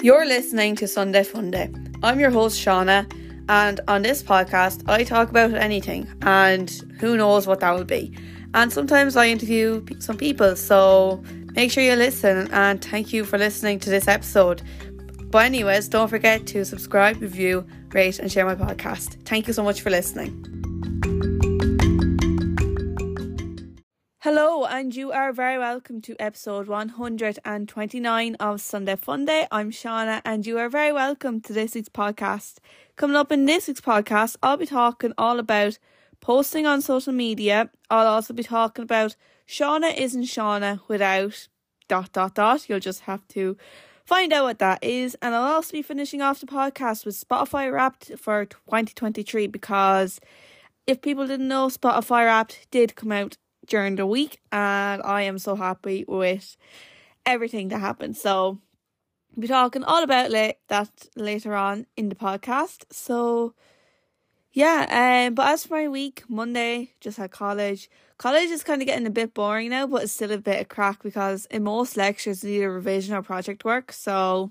You're listening to Sunday Funday. I'm your host, Shauna, and on this podcast, I talk about anything, and who knows what that will be. And sometimes I interview some people, so make sure you listen, and thank you for listening to this episode. But, anyways, don't forget to subscribe, review, rate, and share my podcast. Thank you so much for listening. Hello, and you are very welcome to episode 129 of Sunday Funday. I'm Shauna, and you are very welcome to this week's podcast. Coming up in this week's podcast, I'll be talking all about posting on social media. I'll also be talking about Shauna isn't Shauna without dot dot dot. You'll just have to find out what that is. And I'll also be finishing off the podcast with Spotify Wrapped for 2023 because if people didn't know, Spotify Wrapped did come out during the week, and I am so happy with everything that happened. So, we'll be talking all about that later on in the podcast. So, yeah, um, but as for my week, Monday just had college. College is kind of getting a bit boring now, but it's still a bit of crack because in most lectures, you need a revision or project work. So,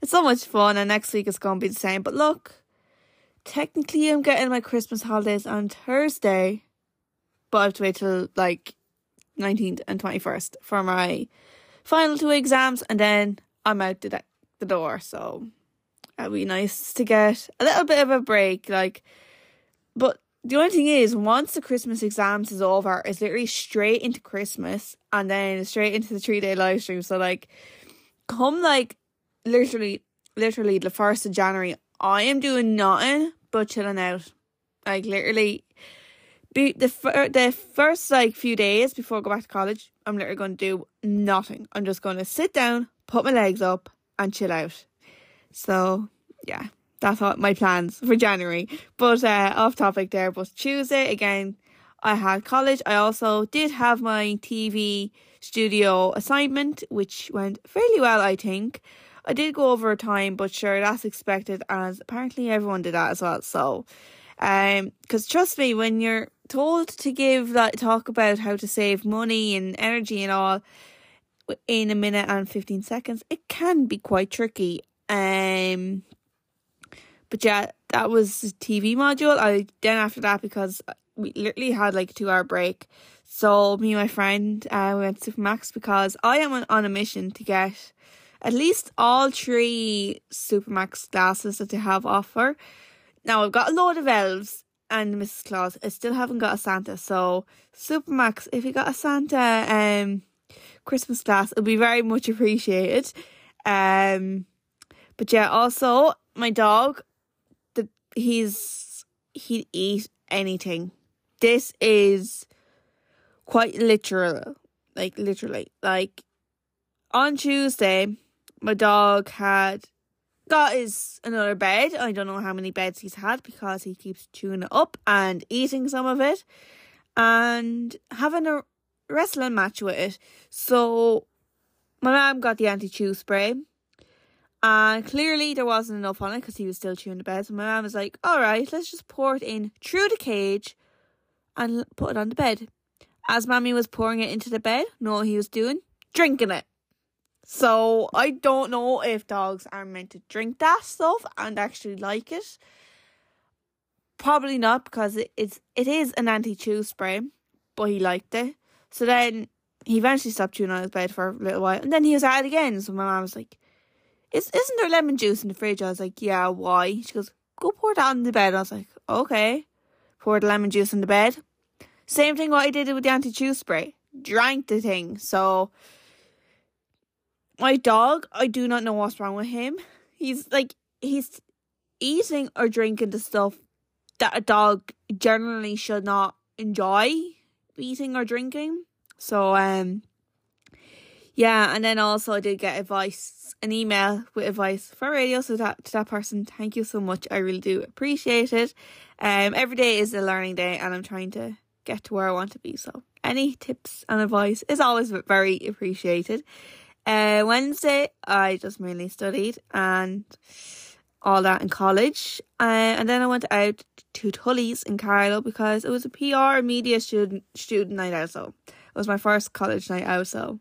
it's so much fun, and next week it's going to be the same. But look, technically, I'm getting my Christmas holidays on Thursday but I have to wait till like 19th and 21st for my final two exams, and then I'm out the, the door. So it'd be nice to get a little bit of a break. Like, but the only thing is, once the Christmas exams is over, it's literally straight into Christmas and then straight into the three day live stream. So, like, come like literally, literally the 1st of January, I am doing nothing but chilling out. Like, literally, be the fir- the first like few days before I go back to college, I'm literally going to do nothing. I'm just going to sit down, put my legs up, and chill out. So yeah, that's all my plans for January. But uh, off topic there. But Tuesday again, I had college. I also did have my TV studio assignment, which went fairly well, I think. I did go over time, but sure, that's expected, as apparently everyone did that as well. So, um, because trust me, when you're told to give that talk about how to save money and energy and all in a minute and 15 seconds. It can be quite tricky um but yeah that was the tv module. I then after that because we literally had like a two hour break. So me and my friend uh, we went to Supermac's because i am on a mission to get at least all three Supermac's glasses that they have offer. Now i've got a load of elves and Mrs. Claus. I still haven't got a Santa. So Supermac's, if you got a Santa um Christmas class, it'll be very much appreciated. Um but yeah, also my dog the he's he'd eat anything. This is quite literal. Like literally. Like on Tuesday my dog had got his another bed. I don't know how many beds he's had because he keeps chewing it up and eating some of it and having a wrestling match with it. So my mum got the anti chew spray. And clearly there wasn't enough on it because he was still chewing the bed. So my mum was like, alright, let's just pour it in through the cage and put it on the bed. As Mammy was pouring it into the bed, know what he was doing? Drinking it. So I don't know if dogs are meant to drink that stuff and actually like it. Probably not because it, it's it is an anti chew spray, but he liked it. So then he eventually stopped chewing on his bed for a little while, and then he was at it again. So my mom was like, "Is isn't there lemon juice in the fridge?" I was like, "Yeah, why?" She goes, "Go pour that on the bed." I was like, "Okay." Poured lemon juice in the bed. Same thing what I did with the anti chew spray. Drank the thing. So my dog, I do not know what's wrong with him. He's like he's eating or drinking the stuff that a dog generally should not enjoy eating or drinking. So um yeah, and then also I did get advice, an email with advice for radio. So that to that person, thank you so much. I really do appreciate it. Um, every day is a learning day, and I'm trying to get to where I want to be. So any tips and advice is always very appreciated. Uh, Wednesday, I just mainly studied and all that in college. Uh, and then I went out to Tully's in Carlow because it was a PR media student student night out. So it was my first college night out. So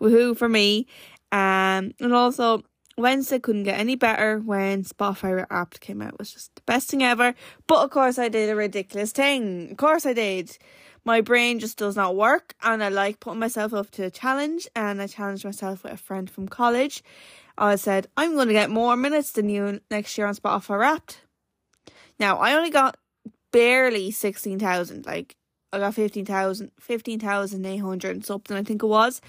woohoo for me. Um, and also Wednesday couldn't get any better when Spotify Wrapped came out. It was just the best thing ever. But of course, I did a ridiculous thing. Of course, I did. My brain just does not work, and I like putting myself up to a challenge. And I challenged myself with a friend from college. I said, I'm going to get more minutes than you next year on Spotify Wrapped. Now, I only got barely 16,000. Like, I got 15,000, 15,800 something, I think it was.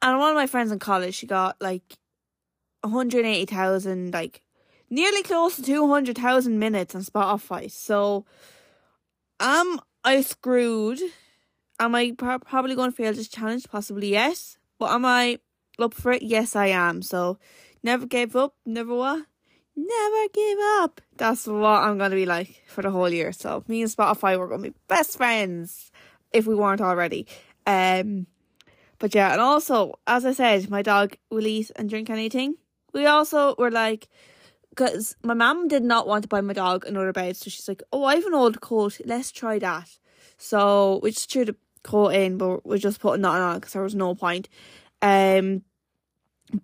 And one of my friends in college, she got like 180,000, like nearly close to 200,000 minutes on Spotify. So, am I screwed? Am I probably going to fail this challenge? Possibly yes. But am I up for it? Yes, I am. So, never gave up. Never what? Never give up. That's what I'm going to be like for the whole year. So, me and Spotify, we're going to be best friends if we weren't already. Um, but yeah, and also, as I said, my dog will eat and drink anything. We also were like, because my mum did not want to buy my dog another bed, so she's like, "Oh, I have an old coat. Let's try that." So we just threw the coat in, but we're just putting that on because there was no point. Um,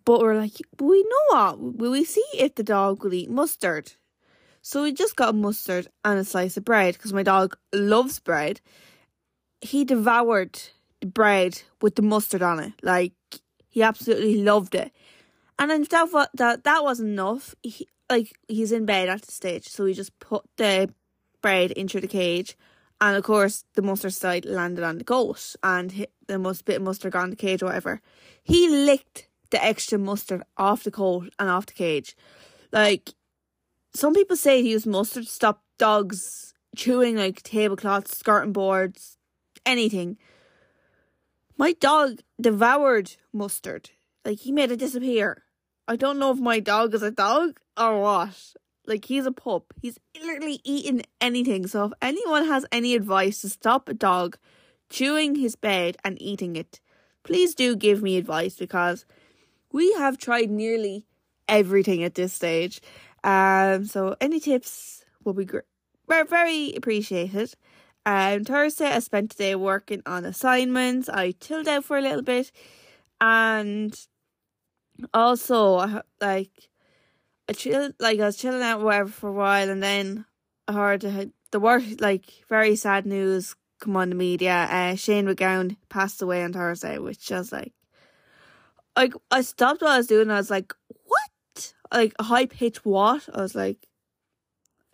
but we're like, we know what? Will we see if the dog will eat mustard? So we just got mustard and a slice of bread because my dog loves bread. He devoured the bread with the mustard on it. Like he absolutely loved it. And then that that that wasn't enough. He, like he's in bed at the stage, so we just put the bread into the cage, and of course the mustard side landed on the goat, and hit, the must bit of mustard got on the cage or whatever. He licked the extra mustard off the coat and off the cage. Like some people say to use mustard to stop dogs chewing like tablecloths, skirting boards, anything. My dog devoured mustard. Like he made it disappear. I don't know if my dog is a dog or what. Like he's a pup. He's literally eating anything. So if anyone has any advice to stop a dog chewing his bed and eating it, please do give me advice because we have tried nearly everything at this stage. Um so any tips will be great. Very, appreciated. Um Thursday I spent today working on assignments. I chilled out for a little bit and also like I chill like I was chilling out whatever for a while and then I heard the worst like very sad news come on the media. Uh, Shane MacGowan passed away on Thursday, which was like like I stopped what I was doing I was like, What? Like a high pitch what? I was like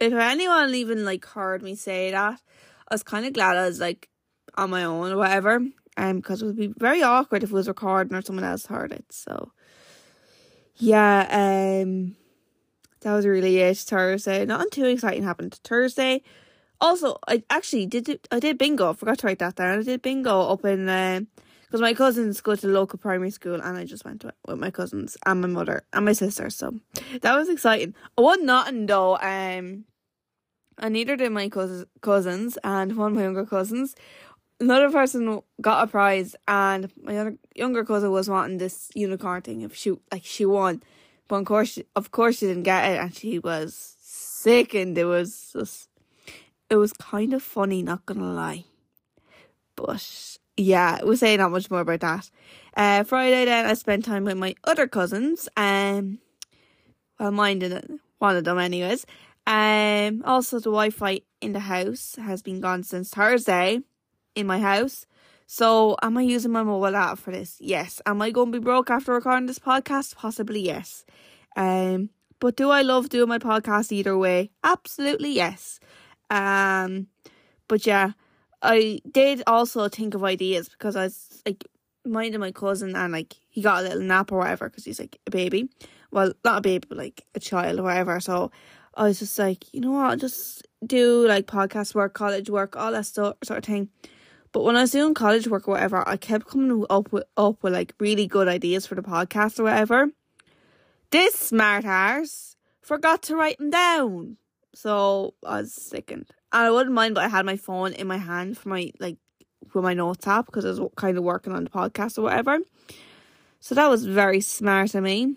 if anyone even like heard me say that, I was kinda glad I was like on my own or whatever. Um because it would be very awkward if it was recording or someone else heard it. So yeah, um, that was really it. Thursday, nothing too exciting happened Thursday. Also, I actually did I did bingo. I forgot to write that down. I did bingo up in because uh, my cousins go to local primary school, and I just went to it with my cousins and my mother and my sister. So that was exciting. I won nothing though. Um, and neither did my cousins, cousins and one of my younger cousins another person got a prize, and my other younger cousin was wanting this unicorn thing. If she like she won, but of course, she, of course, she didn't get it, and she was sick, and it was just, it was kind of funny, not gonna lie. But yeah, we'll say not much more about that. Uh, Friday then I spent time with my other cousins, um, well, mine didn't. one of them anyways. Um, also the Wi-Fi in the house has been gone since Thursday in my house. So, am I using my mobile app for this? Yes. Am I going to be broke after recording this podcast? Possibly yes. Um, but do I love doing my podcast either way? Absolutely yes. Um, but yeah, I did also think of ideas because I was like minding my cousin and like he got a little nap or whatever because he's like a baby. Well, not a baby, but like a child or whatever. So I was just like, you know what, I'll just do like podcast work, college work, all that stuff, sort of thing. But when I was doing college work or whatever, I kept coming up with up with like really good ideas for the podcast or whatever. This smart ass forgot to write them down. So I was sickened. And I wouldn't mind but I had my phone in my hand for my like for my notes app because I was kind of working on the podcast or whatever. So that was very smart of me.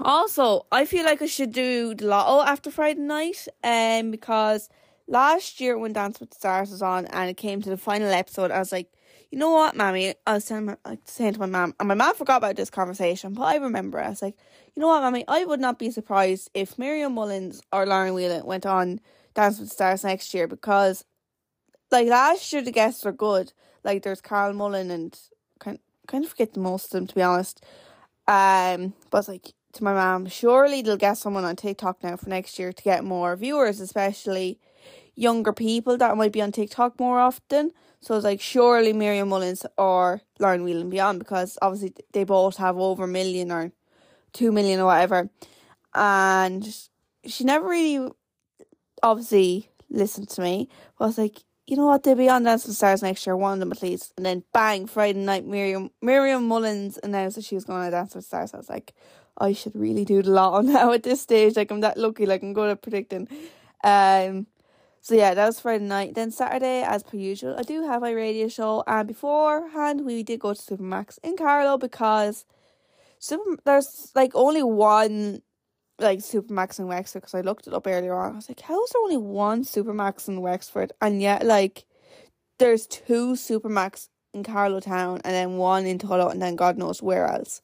Also, I feel like I should do the lotto after Friday night, um, because last year when Dance with the Stars was on and it came to the final episode, I was like, you know what, mommy? I was saying, my, saying to my mom, and my mom forgot about this conversation, but I remember. I was like, you know what, mommy? I would not be surprised if Miriam Mullins or Lauren Whelan went on Dance with the Stars next year because, like, last year the guests were good. Like, there's Carl Mullan and kind kind of forget the most of them to be honest. Um, but like to my mom, surely they'll get someone on TikTok now for next year to get more viewers, especially younger people that might be on TikTok more often. So it's like surely Miriam Mullins or Lauren Whelan beyond because obviously they both have over a million or two million or whatever. And she never really obviously listened to me. But I was like, you know what, they'll be on Dance with Stars next year, one of them at least. And then bang, Friday night Miriam Miriam Mullins announced that she was going to Dance with Stars. I was like, I should really do the lot now at this stage. Like I'm that lucky, like I'm good at predicting. Um so yeah, that was Friday night. Then Saturday, as per usual, I do have my radio show. And beforehand, we did go to Supermac's in Carlow because Super there's like only one like Supermac's in Wexford because I looked it up earlier on. I was like, how is there only one Supermac's in Wexford? And yet, like, there's two Supermac's in Carlow Town and then one in Tullow and then God knows where else.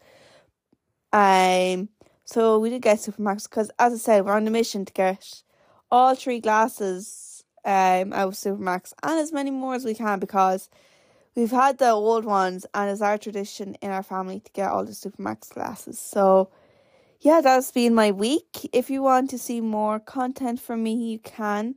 Um, so we did get Supermac's because, as I said, we're on a mission to get all three glasses um out of Supermac's and as many more as we can because we've had the old ones and it's our tradition in our family to get all the Supermac's glasses. So yeah, that's been my week. If you want to see more content from me, you can.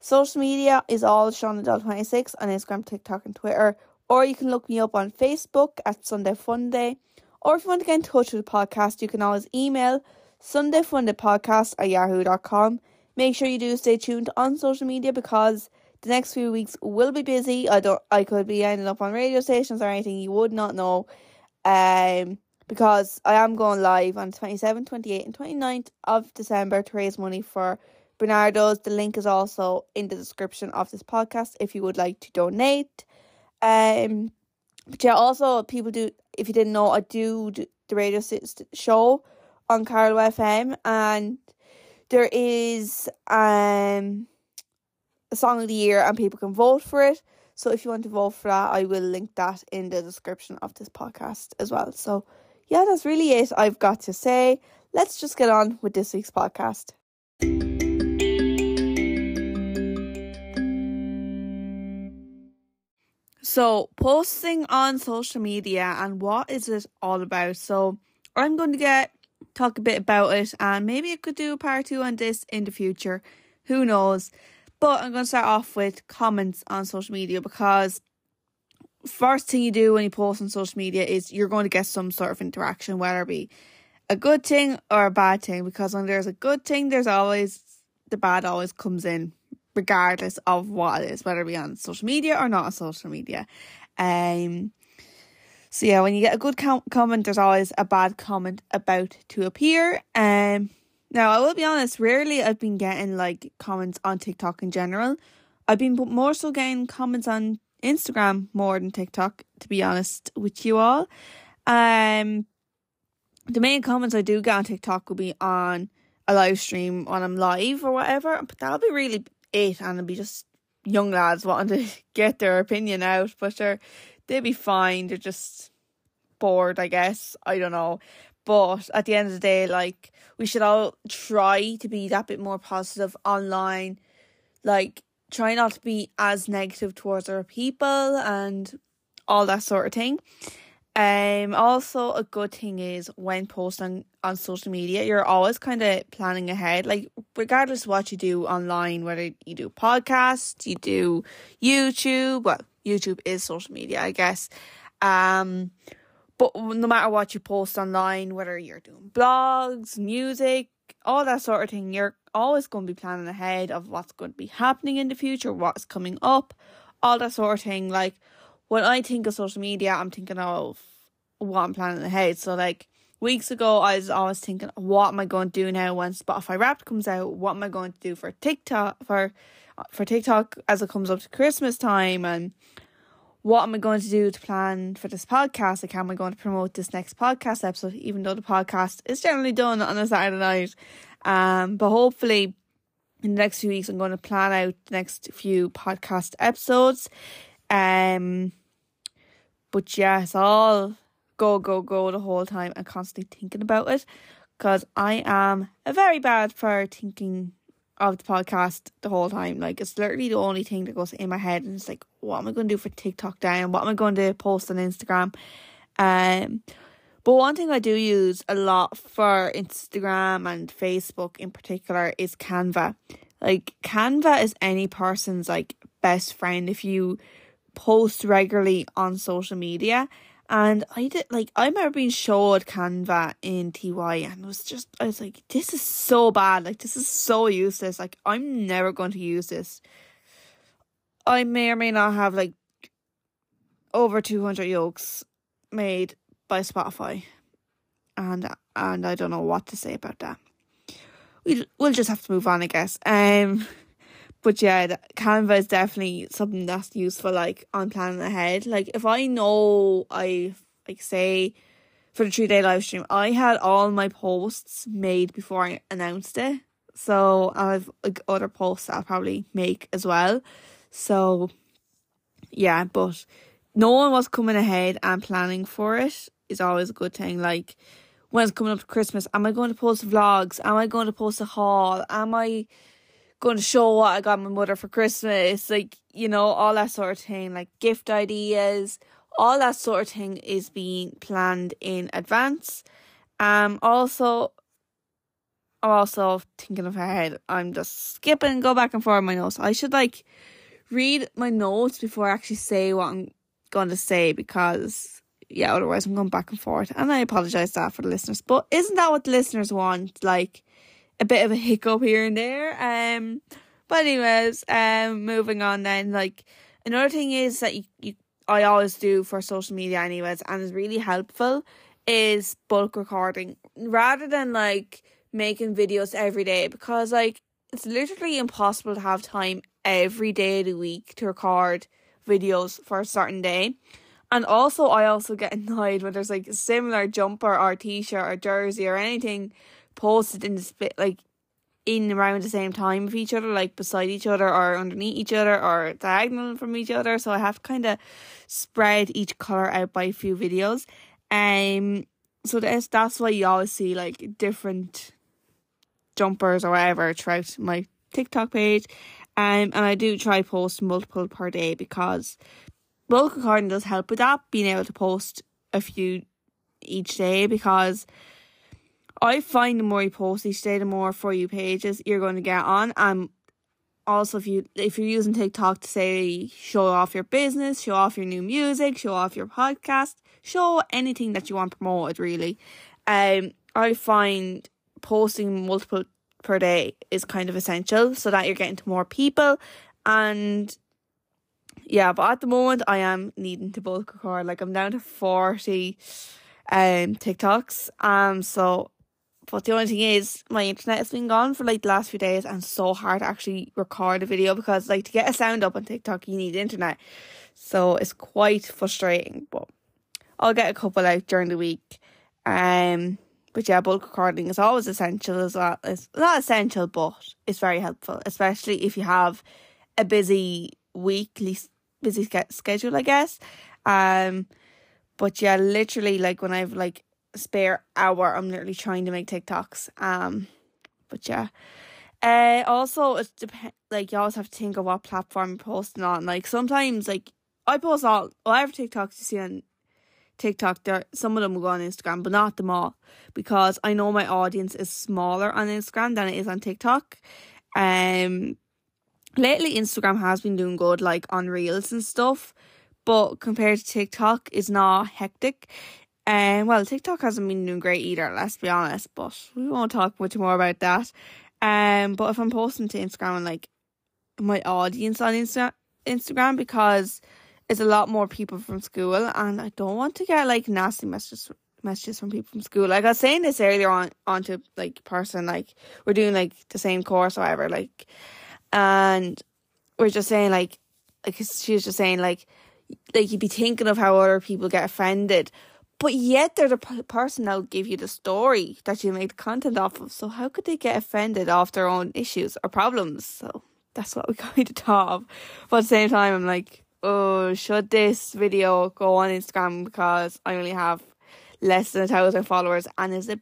Social media is all Shauna Doyle 26 on Instagram, TikTok, and Twitter. Or you can look me up on Facebook at Sunday Funday. Or if you want to get in touch with the podcast, you can always email sundayfundaypodcast at yahoo.com. Make sure you do stay tuned on social media because the next few weeks will be busy. I don't I could be ending up on radio stations or anything you would not know. Um because I am going live on 27th, 28th, and 29th of December to raise money for Barnardos. The link is also in the description of this podcast if you would like to donate. Um, but yeah, also people do. If you didn't know, I do the radio show on Carlow FM, and there is um a song of the year, and people can vote for it. So if you want to vote for that, I will link that in the description of this podcast as well. So yeah, that's really it I've got to say. Let's just get on with this week's podcast. So, posting on social media and what is it all about? So, I'm going to get talk a bit about it and maybe I could do a part two on this in the future. Who knows? But I'm going to start off with comments on social media because first thing you do when you post on social media is you're going to get some sort of interaction, whether it be a good thing or a bad thing. Because when there's a good thing, there's always the bad always comes in, regardless of what it is, whether it be on social media or not on social media. Um. So yeah, when you get a good com- comment, there's always a bad comment about to appear. Um. Now I will be honest, rarely I've been getting like comments on TikTok in general. I've been more so getting comments on Instagram more than TikTok, to be honest with you all. Um, the main comments I do get on TikTok will be on a live stream when I'm live or whatever, but that'll be really it, and it'll be just young lads wanting to get their opinion out, but they're they'll be fine. They're just bored, I guess. I don't know. But at the end of the day, like we should all try to be that bit more positive online. Like try not to be as negative towards other people and all that sort of thing. Um also a good thing is when posting on social media, you're always kind of planning ahead. Like regardless of what you do online, whether you do podcasts, you do YouTube, well, YouTube is social media, I guess. Um but no matter what you post online, whether you're doing blogs, music, all that sort of thing, you're always going to be planning ahead of what's going to be happening in the future, what's coming up, all that sort of thing. Like when I think of social media, I'm thinking of what I'm planning ahead. So like weeks ago, I was always thinking, what am I going to do now when Spotify Wrapped comes out? What am I going to do for TikTok for for TikTok as it comes up to Christmas time and what am I going to do to plan for this podcast? Like, how am I going to promote this next podcast episode, even though the podcast is generally done on a Saturday night? Um, but hopefully, in the next few weeks, I'm going to plan out the next few podcast episodes. Um, but yes, all go, go, go the whole time and constantly thinking about it because I am a very bad for thinking of the podcast the whole time. Like it's literally the only thing that goes in my head and it's like, what am I gonna do for TikTok down? What am I going to post on Instagram? Um but one thing I do use a lot for Instagram and Facebook in particular is Canva. Like Canva is any person's like best friend if you post regularly on social media. And I did like I remember being showed Canva in TY and it was just I was like, this is so bad, like this is so useless. Like I'm never going to use this. I may or may not have like over two hundred yokes made by Spotify. And and I don't know what to say about that. We'll we'll just have to move on, I guess. Um but yeah, Canva is definitely something that's useful like on planning ahead. Like if I know I like say for the three day live stream, I had all my posts made before I announced it. So I have like other posts I'll probably make as well. So yeah, but knowing what's coming ahead and planning for it is always a good thing. Like when it's coming up to Christmas, am I going to post vlogs? Am I going to post a haul? Am I going to show what I got my mother for Christmas, like, you know, all that sort of thing, like gift ideas, all that sort of thing is being planned in advance. Um, also, I'm also thinking of ahead. I'm just skipping, go back and forth my notes. I should like read my notes before I actually say what I'm going to say because yeah, otherwise I'm going back and forth. And I apologize that for the listeners. But isn't that what the listeners want? Like a bit of a hiccup here and there. Um, but anyways, um, moving on then. Like another thing is that you, you I always do for social media anyways, and is really helpful is bulk recording rather than like making videos every day because like it's literally impossible to have time every day of the week to record videos for a certain day. And also I also get annoyed when there's like a similar jumper or t shirt or jersey or anything posted in the like in around the same time of each other, like beside each other or underneath each other or diagonal from each other. So I have kind of spread each color out by a few videos. Um, so that's that's why you always see like different jumpers or whatever throughout my TikTok page. Um, and I do try post multiple per day because bulk recording does help with that, being able to post a few each day because I find the more you post each day, the more for you pages you're going to get on. And also, if you if you're using TikTok to say show off your business, show off your new music, show off your podcast, show anything that you want promoted, really. Um, I find posting multiple per day is kind of essential so that you're getting to more people and yeah but at the moment i am needing to bulk record like i'm down to 40 um tiktoks um so but the only thing is, my internet has been gone for like the last few days, and so hard to actually record a video because, like, to get a sound up on TikTok, you need internet. So it's quite frustrating. But I'll get a couple out during the week. Um, but yeah, bulk recording is always essential as well. It's not essential, but it's very helpful, especially if you have a busy weekly busy schedule, I guess. Um, but yeah, literally, like when I've like spare hour I'm literally trying to make TikToks. Um but yeah. Uh also it depends like you always have to think of what platform you're posting on. Like sometimes like I post all whatever TikToks you see on TikTok there some of them will go on Instagram, but not them all. Because I know my audience is smaller on Instagram than it is on TikTok. Um lately Instagram has been doing good like on reels and stuff but compared to TikTok, it's not hectic. Um, well, TikTok hasn't been doing great either, let's be honest, but we won't talk much more about that. Um, but if I'm posting to Instagram and like my audience on Insta- Instagram because it's a lot more people from school and I don't want to get like nasty messages messages from people from school. Like I was saying this earlier on onto like person like we're doing like the same course or whatever, like and we're just saying like like she was just saying like like you'd be thinking of how other people get offended but yet they're the person that'll give you the story that you made content off of. So how could they get offended off their own issues or problems? So that's what we kind of thought of. But at the same time, I'm like, oh, should this video go on Instagram because I only have less than a thousand followers and is a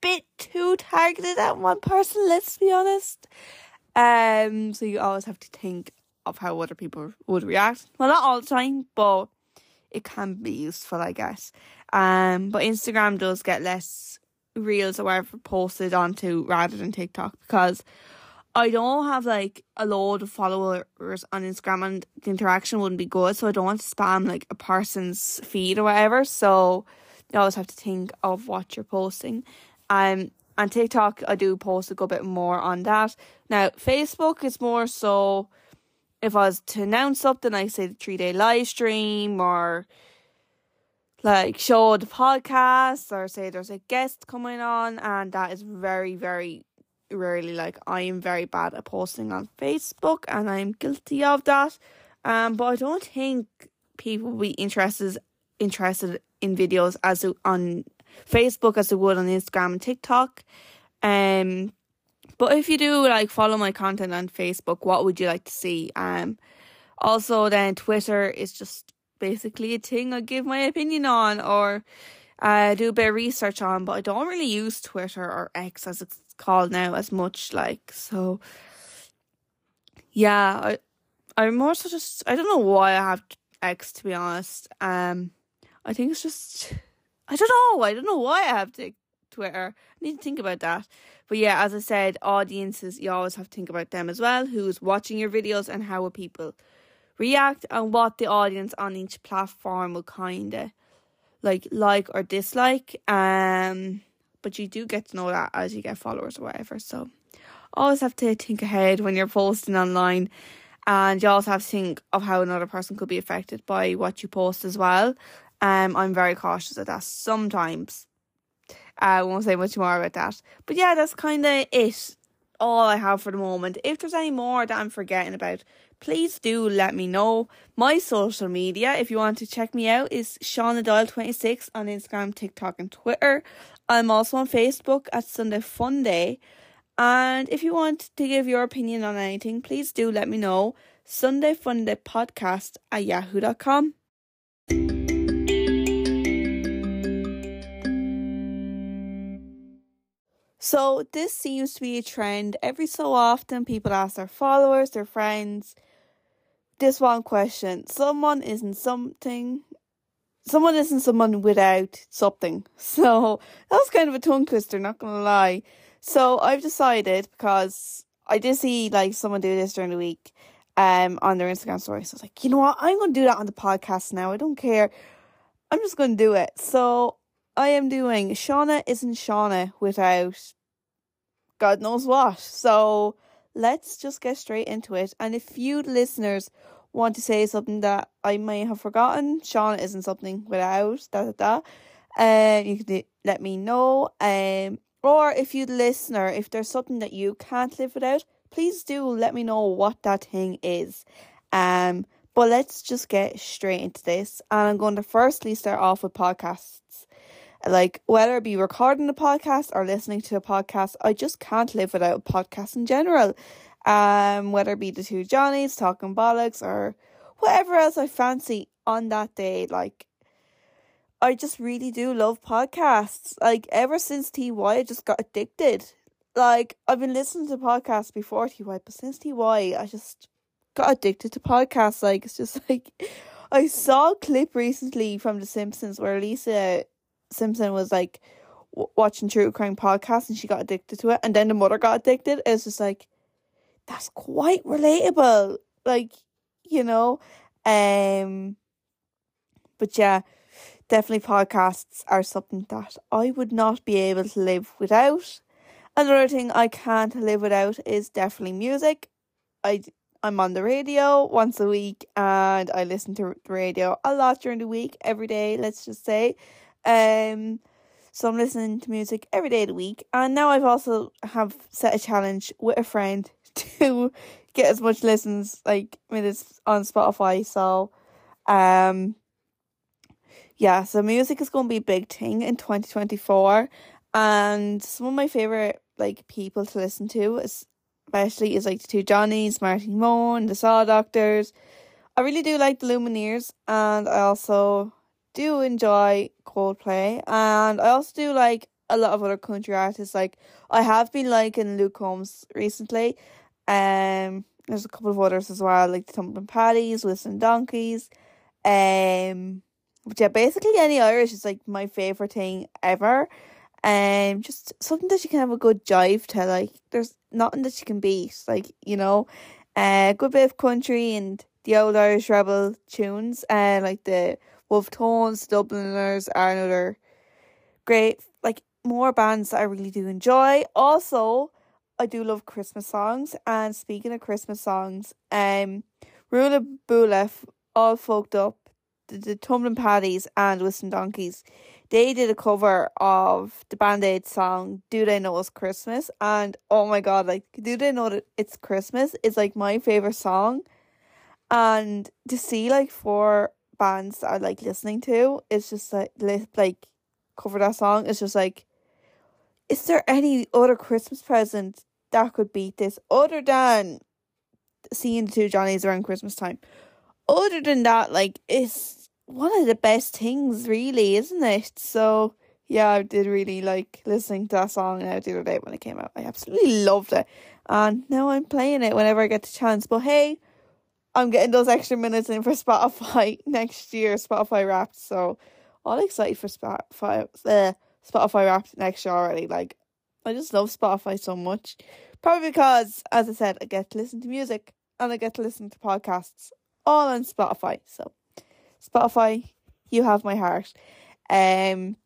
bit too targeted at one person, let's be honest. Um, so you always have to think of how other people would react. Well, not all the time, but it can be useful, I guess. Um, but Instagram does get less reels or whatever posted onto rather than TikTok because I don't have like a load of followers on Instagram and the interaction wouldn't be good. So I don't want to spam like a person's feed or whatever. So you always have to think of what you're posting. Um, and TikTok, I do post a good bit more on that. Now, Facebook is more so if I was to announce something, I say the three day live stream or like show the podcast or say there's a guest coming on, and that is very, very rarely like I am very bad at posting on Facebook and I'm guilty of that. Um, but I don't think people will be interested interested in videos as on Facebook as they would on Instagram and TikTok. Um, but if you do like follow my content on Facebook, what would you like to see? Um, also then Twitter is just basically a thing I give my opinion on or uh, do a bit of research on, but I don't really use Twitter or X as it's called now as much. Like so, yeah, I I'm more so just I don't know why I have X to be honest. Um, I think it's just I don't know. I don't know why I have to Twitter. I need to think about that. But yeah, as I said, audiences you always have to think about them as well. Who's watching your videos and how are people react and what the audience on each platform will kinda like like or dislike. Um but you do get to know that as you get followers or whatever. So always have to think ahead when you're posting online and you also have to think of how another person could be affected by what you post as well. Um, I'm very cautious of that sometimes. I won't say much more about that. But yeah, that's kind of it. All I have for the moment. If there's any more that I'm forgetting about, please do let me know. My social media, if you want to check me out, is Shauna Doyle 26 on Instagram, TikTok, and Twitter. I'm also on Facebook at Sunday Fun Day. And if you want to give your opinion on anything, please do let me know. Sunday Fun Day podcast at yahoo.com. So, this seems to be a trend. Every so often, people ask their followers, their friends, this one question. Someone isn't something. Someone isn't someone without something. So, that was kind of a tongue twister, not gonna lie. So, I've decided because I did see like someone do this during the week um on their Instagram story. So I was like, you know what? I'm gonna do that on the podcast now. I don't care. I'm just gonna do it. So I am doing Shauna isn't Shauna without God knows what. So let's just get straight into it. And if you listeners want to say something that I may have forgotten, Sean isn't something without da da da. Um, you can let me know. Um, or if you listener, if there's something that you can't live without, please do let me know what that thing is. Um, but let's just get straight into this. And I'm going to firstly start off with podcasts like whether it be recording a podcast or listening to a podcast, I just can't live without a podcast in general. Um, whether it be the two Johnnies talking bollocks or whatever else I fancy on that day, like I just really do love podcasts. Like ever since TY, I just got addicted. Like I've been listening to podcasts before TY, but since TY, I just got addicted to podcasts. Like it's just like I saw a clip recently from The Simpsons where Lisa Simpson was like w- watching true crime podcasts and she got addicted to it, and then the mother got addicted. It's just like that's quite relatable, like you know. Um, but yeah, definitely podcasts are something that I would not be able to live without. Another thing I can't live without is definitely music. I I'm on the radio once a week and I listen to the radio a lot during the week, every day, let's just say. Um, so I'm listening to music every day of the week, and now I've also have set a challenge with a friend to get as much listens like minutes on Spotify. So, um, yeah, so music is going to be a big thing in 2024, and some of my favorite like people to listen to, especially is like the two Johnnies, Marty Mone, the Saw Doctors. I really do like the Lumineers, and I also do enjoy Coldplay, and I also do like a lot of other country artists. Like I have been liking Luke Combs recently. Um, there's a couple of others as well, like the Tumbling Paddies, Whistling Donkeys. Um, but yeah, basically any Irish is like my favorite thing ever. Um, just something that you can have a good jive to. Like, there's nothing that you can beat. Like, you know, a uh, good bit of country and the old Irish rebel tunes. Uh, like the Wolf Tones, Dubliners are another great. Like more bands that I really do enjoy. Also, I do love Christmas songs. And speaking of Christmas songs, um, Rula Bula, all folked up, the, the Tumbling Paddies and Whistling Donkeys, they did a cover of the Band Aid song "Do They Know It's Christmas?" And oh my god, like, do they know that it's Christmas? It's like my favorite song, and to see like four bands that I like listening to, it's just like like cover that song. It's just like is there any other Christmas present that could beat this other than seeing the two Johnnies around Christmas time? Other than that, like, it's one of the best things, really, isn't it? So, yeah, I did really like listening to that song now the other day when it came out. I absolutely loved it. And now I'm playing it whenever I get the chance. But hey, I'm getting those extra minutes in for Spotify next year, Spotify Wrapped. So, all excited for Spotify. Uh, Spotify Wrapped next year already. Like, I just love Spotify so much. Probably because, as I said, I get to listen to music and I get to listen to podcasts all on Spotify. So, Spotify, you have my heart. Um,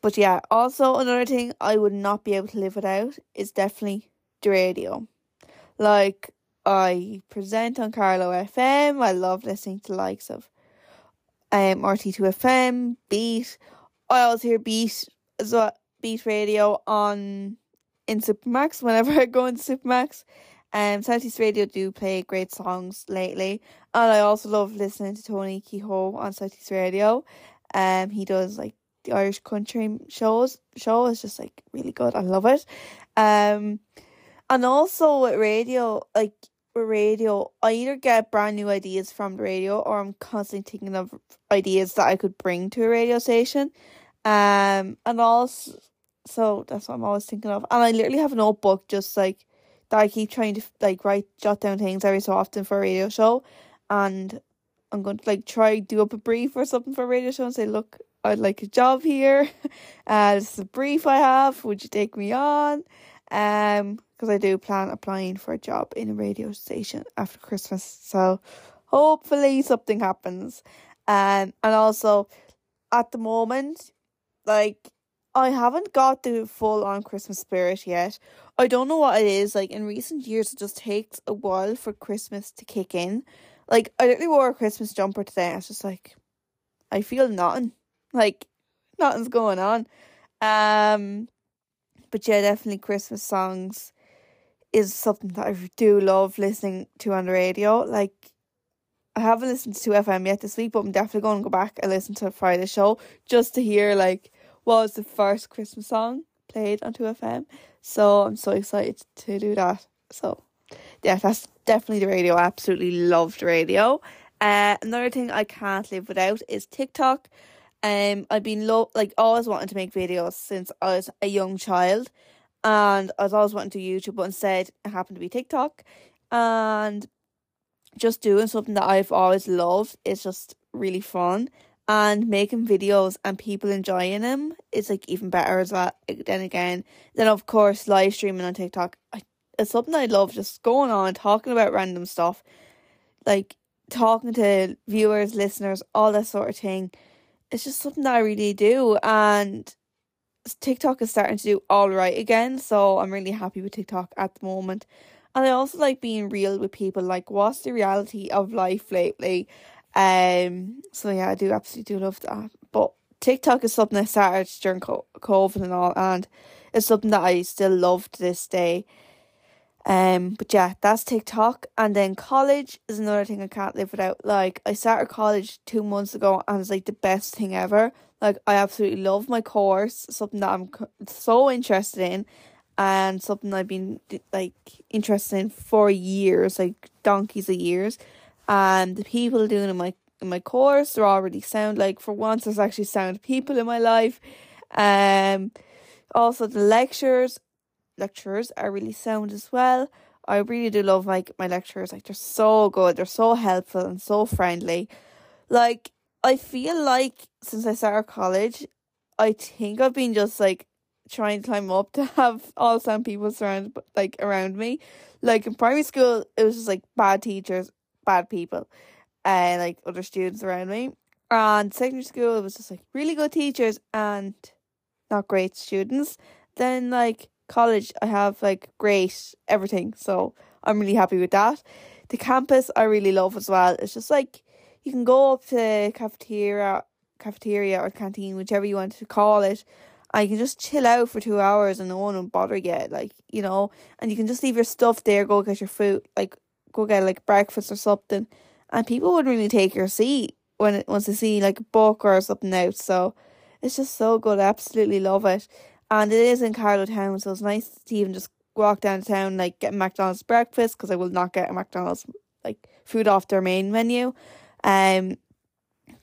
but yeah, also another thing I would not be able to live without is definitely the radio. Like, I present on Carlow FM. I love listening to likes of um RT2 FM, Beat, I always hear Beat as well, Beat Radio on in Supermac's whenever I go into Supermac's. Um, Southeast Radio do play great songs lately, and I also love listening to Tony Kehoe on Southeast Radio. Um, he does like the Irish country shows. Show is just like really good. I love it. Um, and also with radio, like with radio, I either get brand new ideas from the radio, or I'm constantly thinking of ideas that I could bring to a radio station. Um, and also, so that's what I'm always thinking of. And I literally have a notebook just like that I keep trying to like write, jot down things every so often for a radio show. And I'm going to like try do up a brief or something for a radio show and say, look, I'd like a job here. Uh, this is a brief I have. Would you take me on? Um, because I do plan applying for a job in a radio station after Christmas. So hopefully something happens. Um, and also at the moment, like I haven't got the full on Christmas spirit yet. I don't know what it is. Like in recent years, it just takes a while for Christmas to kick in. Like I literally wore a Christmas jumper today. I was just like, I feel nothing. Like nothing's going on. Um, but yeah, definitely Christmas songs is something that I do love listening to on the radio. Like I haven't listened to 2FM yet this week, but I'm definitely going to go back and listen to Friday show just to hear like what was the first Christmas song played on 2FM. So I'm so excited to do that. So yeah, that's definitely the radio. I absolutely loved radio. Uh, another thing I can't live without is TikTok. Um, I've been lo- like always wanting to make videos since I was a young child, and I was always wanting to YouTube, but instead it happened to be TikTok, and just doing something that I've always loved is just really fun. And making videos and people enjoying them is like even better as well. Then again, then of course live streaming on TikTok. I, it's something I love. Just going on talking about random stuff, like talking to viewers, listeners, all that sort of thing. It's just something that I really do, and TikTok is starting to do all right again. So I'm really happy with TikTok at the moment. And I also like being real with people, like what's the reality of life lately. Um, so yeah, I do absolutely do love that. But TikTok is something I started during COVID and all, and it's something that I still love to this day. Um, but yeah, that's TikTok, and then college is another thing I can't live without. Like I started college two months ago, and it's like the best thing ever. Like I absolutely love my course, something that I'm so interested in, and something I've been like interested in for years, like donkeys of years. and the people doing in my in my course they're already sound like for once there's actually sound people in my life. Um also the lectures lecturers are really sound as well. I really do love like my lecturers, like they're so good, they're so helpful and so friendly. Like I feel like since I started college, I think I've been just like trying to climb up to have all sound people surround like around me. Like in primary school, it was just like bad teachers, bad people, and like other students around me. And secondary school, it was just like really good teachers and not great students. Then like college, I have like great everything, so I'm really happy with that. The campus, I really love as well. It's just like you can go up to cafeteria, cafeteria or canteen, whichever you want to call it, you can just chill out for two hours and no one will bother you, like, you know, and you can just leave your stuff there, go get your food, like, go get like breakfast or something, and people wouldn't really take your seat when it once they see like a book or something out, so it's just so good, I absolutely love it, and it is in Carlow Town, so it's nice to even just walk downtown, like, get McDonald's breakfast, because I will not get a McDonald's, like, food off their main menu, um,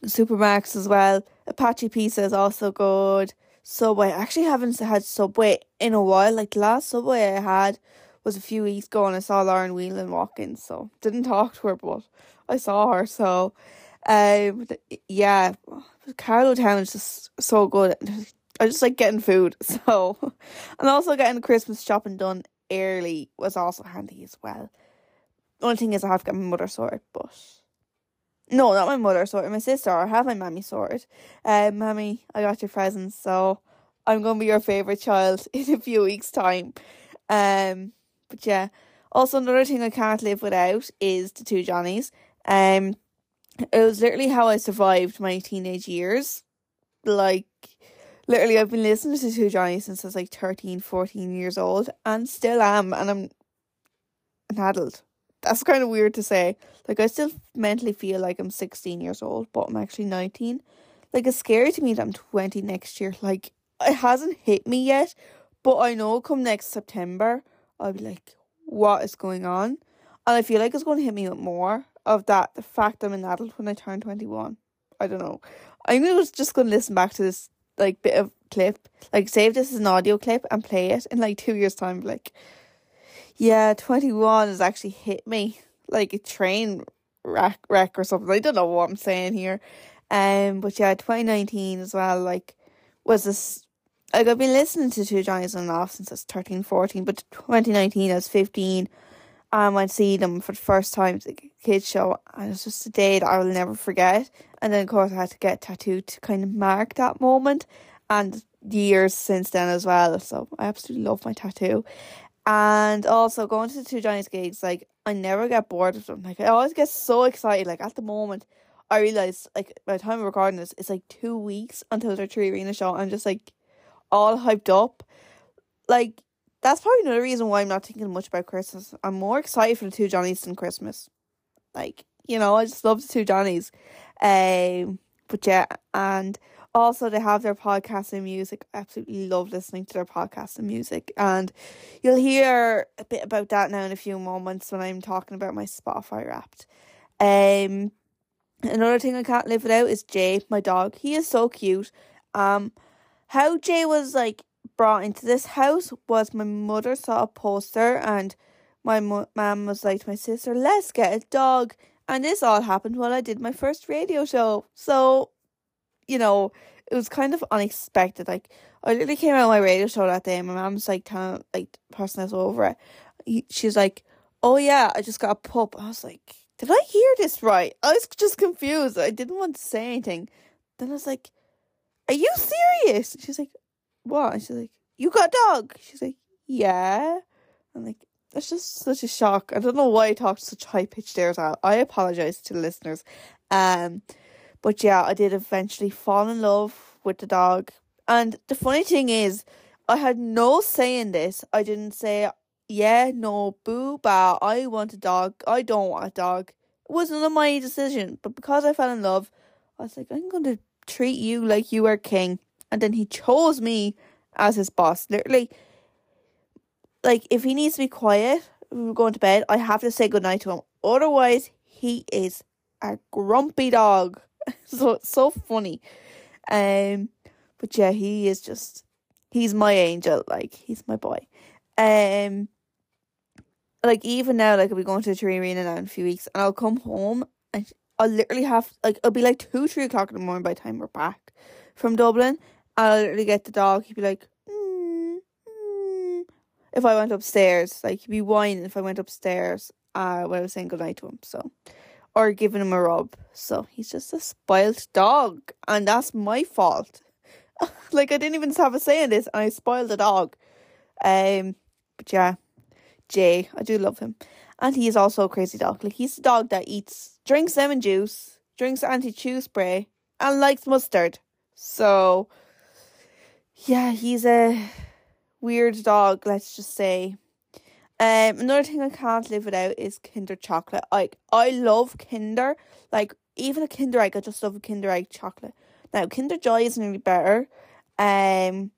Supermac's as well, Apache Pizza is also good, Subway. I actually haven't had Subway in a while. Like the last Subway I had was a few weeks ago and I saw Lauren Whelan walking, so didn't talk to her but I saw her, so um yeah. Carlow Town is just so good. I just like getting food, so and also getting the Christmas shopping done early was also handy as well. The Only thing is I have to get my mother sorted, but no, not my mother sorted. My sister. I have my mammy sorted. Um, mammy, I got your presents, so I'm gonna be your favorite child in a few weeks' time. Um, but yeah. Also, another thing I can't live without is the two Johnnies. Um, it was literally how I survived my teenage years. Like, literally, I've been listening to two Johnnies since I was like 13, 14 years old, and still am, and I'm an adult that's kind of weird to say. Like I still mentally feel like I'm 16 years old, but I'm actually 19. Like it's scary to me that I'm 20 next year. Like it hasn't hit me yet, but I know come next September I'll be like, what is going on? And I feel like it's going to hit me with more of that. The fact I'm an adult when I turn 21. I don't know. I'm just going to listen back to this like bit of clip, like save this as an audio clip and play it in like two years time. Like yeah, 21 has actually hit me like a train wreck, wreck or something. I don't know what I'm saying here. Um, but yeah, 2019 as well, like, was this. Like, I've been listening to Two Johnnies on and off since I was 13, 14, but 2019 I was 15 I went to see them for the first time at the kids show and it's just a day that I will never forget. And then of course I had to get tattooed to kind of mark that moment and years since then as well. So I absolutely love my tattoo. And also going to the two Johnny's gigs, like I never get bored of them. Like I always get so excited. Like at the moment, I realize like by the time I'm recording this, it's like two weeks until their Three Arena show. I'm just like all hyped up. Like that's probably another reason why I'm not thinking much about Christmas. I'm more excited for the two Johnnies than Christmas. Like you know, I just love the two Johnnies. Um, but yeah, and also, they have their podcast and music. I absolutely love listening to their podcast and music. And you'll hear a bit about that now in a few moments when I'm talking about my Spotify wrapped. Um, another thing I can't live without is Jay, my dog. He is so cute. Um, how Jay was like brought into this house was my mother saw a poster and my mum was like to my sister, let's get a dog. And this all happened while I did my first radio show. So you know, it was kind of unexpected. Like I literally came out on my radio show that day, and my mom's like telling like person that's over it. She's like, "Oh yeah, I just got a pup." I was like, "Did I hear this right?" I was just confused. I didn't want to say anything. Then I was like, "Are you serious?" She's like, "What?" And she's like, "You got a dog?" She's like, "Yeah." I'm like, that's just such a shock. I don't know why I talked such high pitched there. I apologize to the listeners. Um, but yeah, I did eventually fall in love with the dog. And the funny thing is, I had no say in this. I didn't say, yeah, no, boo, bah, I want a dog. I don't want a dog. It wasn't my decision. But because I fell in love, I was like, I'm going to treat you like you are king. And then he chose me as his boss. Literally, like, if he needs to be quiet, we are going to bed, I have to say goodnight to him. Otherwise, he is a grumpy dog. so it's so funny. Um but yeah, he is just he's my angel, like he's my boy. Um like even now, like I'll be going to the Three Arena now in a few weeks and I'll come home and I'll literally have like it'll be like two, three o'clock in the morning by the time we're back from Dublin. I'll literally get the dog, he'd be like mm, mm. if I went upstairs, like he'd be whining if I went upstairs uh when I was saying goodnight to him. So or giving him a rub. So he's just a spoiled dog and that's my fault. like I didn't even have a say in this and I spoiled the dog. Um but yeah. Jay, I do love him. And he is also a crazy dog. Like he's a dog that eats drinks lemon juice, drinks anti chew spray, and likes mustard. So yeah, he's a weird dog, let's just say. Um, another thing I can't live without is Kinder chocolate. Like I love Kinder. Like even a Kinder Egg, I just love a Kinder Egg chocolate. Now Kinder Joy isn't any better. Um,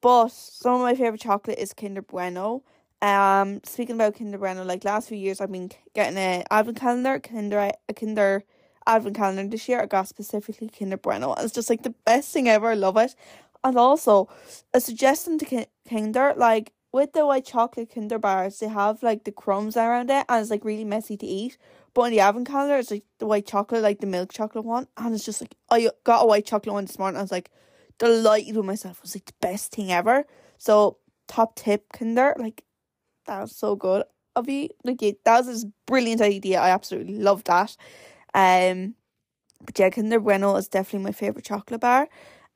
but some of my favorite chocolate is Kinder Bueno. Um, speaking about Kinder Bueno, like last few years, I've been getting a advent calendar, Kinder a Kinder advent calendar. This year, I got specifically Kinder Bueno, and it's just like the best thing ever. I love it. And also, a suggestion to Kinder, like with the white chocolate Kinder bars, they have like the crumbs around it, and it's like really messy to eat. But in the advent calendar, it's like the white chocolate, like the milk chocolate one, and it's just like I got a white chocolate one this morning. I was like delighted with myself. It was like the best thing ever. So top tip, Kinder, like that was so good of you. Like yeah, that was a brilliant idea. I absolutely love that. Um, but yeah, Kinder Bueno is definitely my favorite chocolate bar.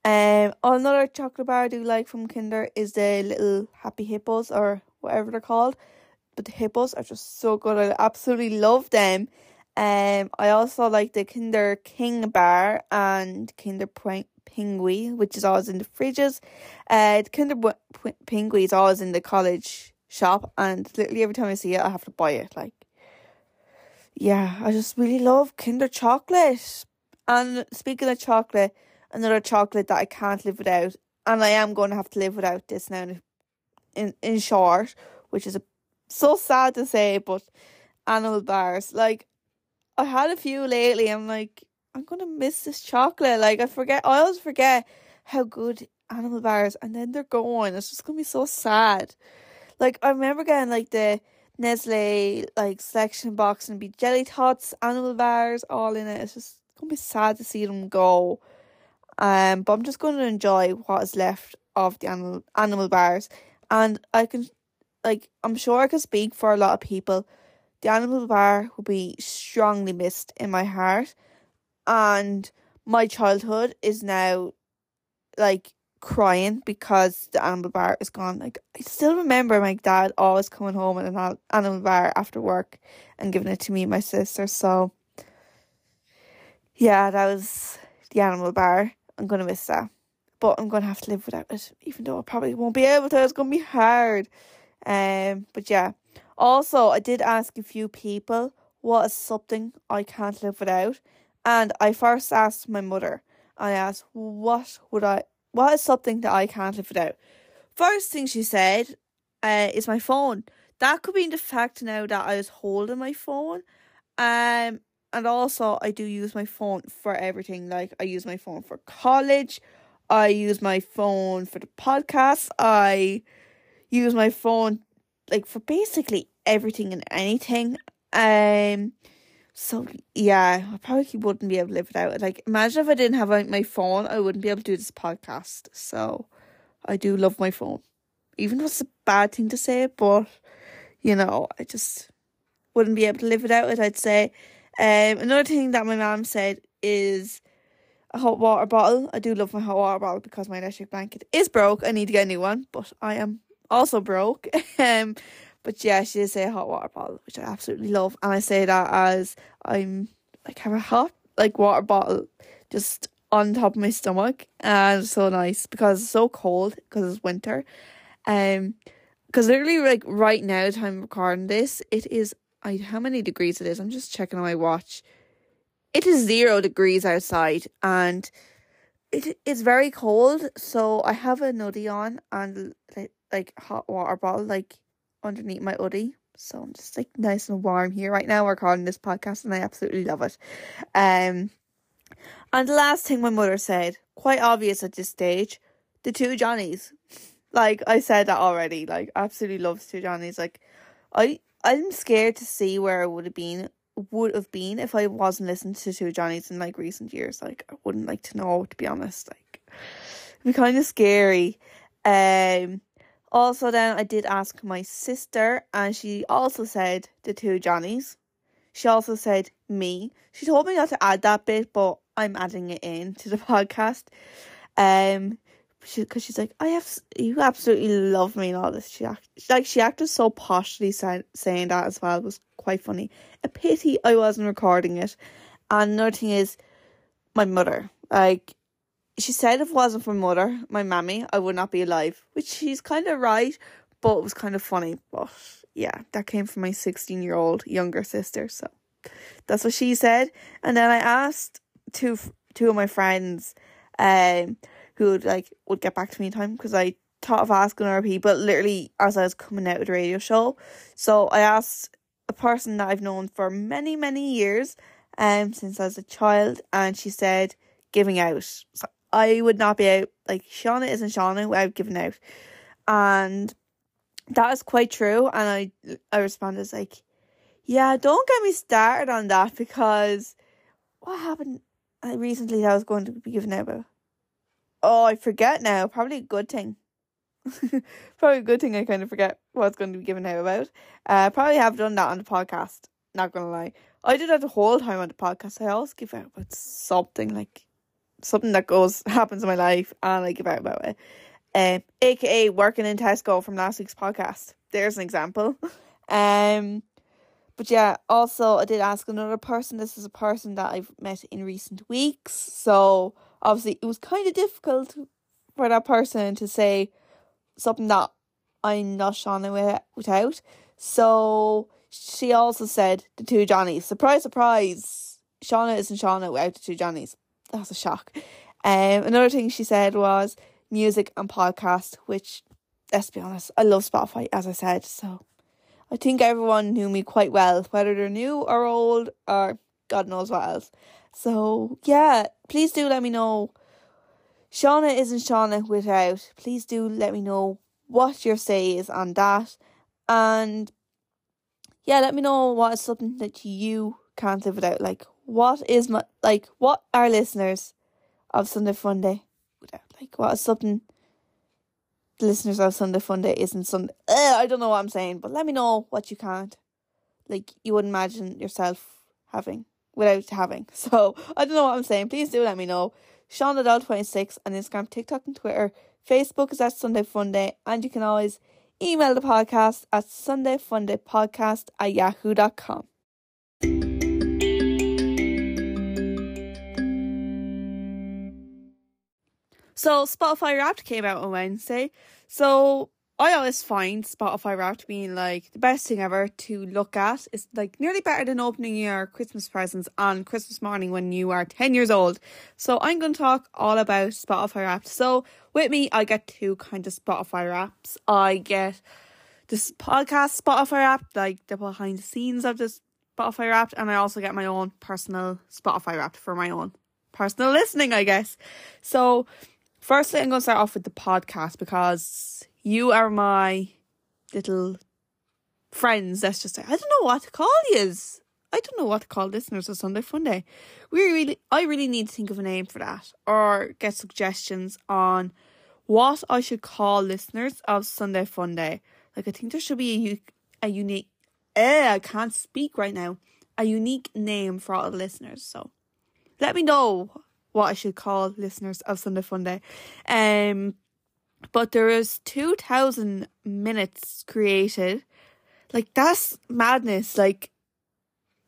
Um, another chocolate bar I do like from Kinder is the little Happy Hippos or whatever they're called. But the hippos are just so good. I absolutely love them. Um, I also like the Kinder King bar and Kinder Pingui, which is always in the fridges. Uh, the Kinder Pingui is always in the college shop, and literally every time I see it, I have to buy it. Like, yeah, I just really love Kinder chocolate. And speaking of chocolate, another chocolate that I can't live without, and I am going to have to live without this now. In in short, which is a, so sad to say, but animal bars. Like, I had a few lately. I'm like, I'm gonna miss this chocolate. Like, I forget. I always forget how good animal bars, and then they're gone. It's just gonna be so sad. Like, I remember getting like the Nestle like selection box and be jelly tots, animal bars, all in it. It's just gonna be sad to see them go. Um, but I'm just going to enjoy what is left of the animal animal bars, and I can, like, I'm sure I can speak for a lot of people. The animal bar will be strongly missed in my heart, and my childhood is now, like, crying because the animal bar is gone. Like, I still remember my dad always coming home in an animal bar after work and giving it to me and my sister. So, yeah, that was the animal bar. I'm gonna miss that. But I'm gonna have to live without it, even though I probably won't be able to. It's gonna be hard. Um, but yeah. Also, I did ask a few people what is something I can't live without, and I first asked my mother. I asked, "What would I? What is something that I can't live without?" First thing she said, uh, is my phone. That could be in the fact now that I was holding my phone, um, and also I do use my phone for everything. Like I use my phone for college, I use my phone for the podcast, I use my phone like for basically everything and anything. Um so yeah, I probably wouldn't be able to live without it. Like imagine if I didn't have my phone, I wouldn't be able to do this podcast. So I do love my phone. Even though it's a bad thing to say, but you know, I just wouldn't be able to live without it, I'd say. Um, another thing that my mom said is a hot water bottle. I do love my hot water bottle because my electric blanket is broke. I need to get a new one, but I am also broke. um, but yeah, she did say a hot water bottle, which I absolutely love, and I say that as I'm like have a hot like water bottle just on top of my stomach, and so nice because it's so cold because it's winter. Um, because literally like right now, time recording this, it is I how many degrees it is. I'm just checking on my watch. It is zero degrees outside and it is very cold. So I have a hoodie on and like, like hot water bottle like underneath my hoodie So I'm just like nice and warm here right now. We're recording this podcast and I absolutely love it. Um, and the last thing my mother said, quite obvious at this stage, the two Johnnies. Like I said that already. Like absolutely loves two Johnnies. Like I I'm scared to see where I would have been would have been if I wasn't listening to two Johnnies in like recent years. Like I wouldn't like to know to be honest. Like it'd be kind of scary. Um also then I did ask my sister and she also said the two Johnnies. She also said me. She told me not to add that bit, but I'm adding it in to the podcast. Um, because she, she's like, I have you absolutely love me and all this. She act, like she acted so poshly say, saying that as well. It was quite funny. A pity I wasn't recording it. And another thing is, my mother. Like she said, if it wasn't for mother, my mammy, I would not be alive. Which she's kind of right, but it was kind of funny. But yeah, that came from my sixteen year old younger sister. So that's what she said. And then I asked two two of my friends, um, who would like would get back to me in time because I thought of asking RP, but literally as I was coming out of the radio show. So I asked a person that I've known for many many years, um, since I was a child, and she said giving out. So I would not be out like Shauna isn't Shauna without giving out, and that is quite true. And I I responded like, yeah, don't get me started on that because what happened uh, recently that I was going to be given out about. Oh, I forget now. Probably a good thing. probably a good thing I kind of forget what's going to be given out about. Uh, probably have done that on the podcast. Not gonna lie, I did that the whole time on the podcast. I always give out about something like something that goes happens in my life, and I give out about it. Um, aka working in Tesco from last week's podcast. There's an example. Um, but yeah, also I did ask another person. This is a person that I've met in recent weeks. So obviously it was kind of difficult for that person to say something that I'm not Shauna without. So she also said the two Johnnies. Surprise, surprise. Shauna isn't Shauna without the two Johnnies. That's a shock. Um, another thing she said was music and podcast, which let's be honest, I love Spotify, as I said. So I think everyone knew me quite well, whether they're new or old or God knows what else. So yeah, please do let me know. Shauna isn't Shauna without. Please do let me know what your say is on that. And yeah, let me know what is something that you can't live without. Like what is my like what are listeners of Sunday Funday without? Like what is something listeners of Sunday Funday isn't Sunday. Uh, I don't know what I'm saying, but let me know what you can't. Like you would imagine yourself having without having. So I don't know what I'm saying. Please do let me know. Shauna Doyle 26 on Instagram, TikTok, and Twitter. Facebook is at Sunday Funday, and you can always email the podcast at sundayfundaypodcast at yahoo.com. So Spotify Wrapped came out on Wednesday. So I always find Spotify Wrapped being like the best thing ever to look at. It's like nearly better than opening your Christmas presents on Christmas morning when you are 10 years old. So I'm going to talk all about Spotify Wrapped. So with me, I get two kinds of Spotify Wraps. I get this podcast Spotify Wrapped, like the behind the scenes of this Spotify Wrapped, and I also get my own personal Spotify Wrapped for my own personal listening, I guess. So Firstly, I'm going to start off with the podcast because you are my little friends. Let's just say I don't know what to call yous. I don't know what to call listeners of Sunday Funday. We really, I really need to think of a name for that or get suggestions on what I should call listeners of Sunday Funday. Like I think there should be a, unique. Eh, I can't speak right now. A unique name for all the listeners. So let me know what I should call listeners of Sunday Funday. Um, but there is 2,000 minutes created. Like, that's madness. Like,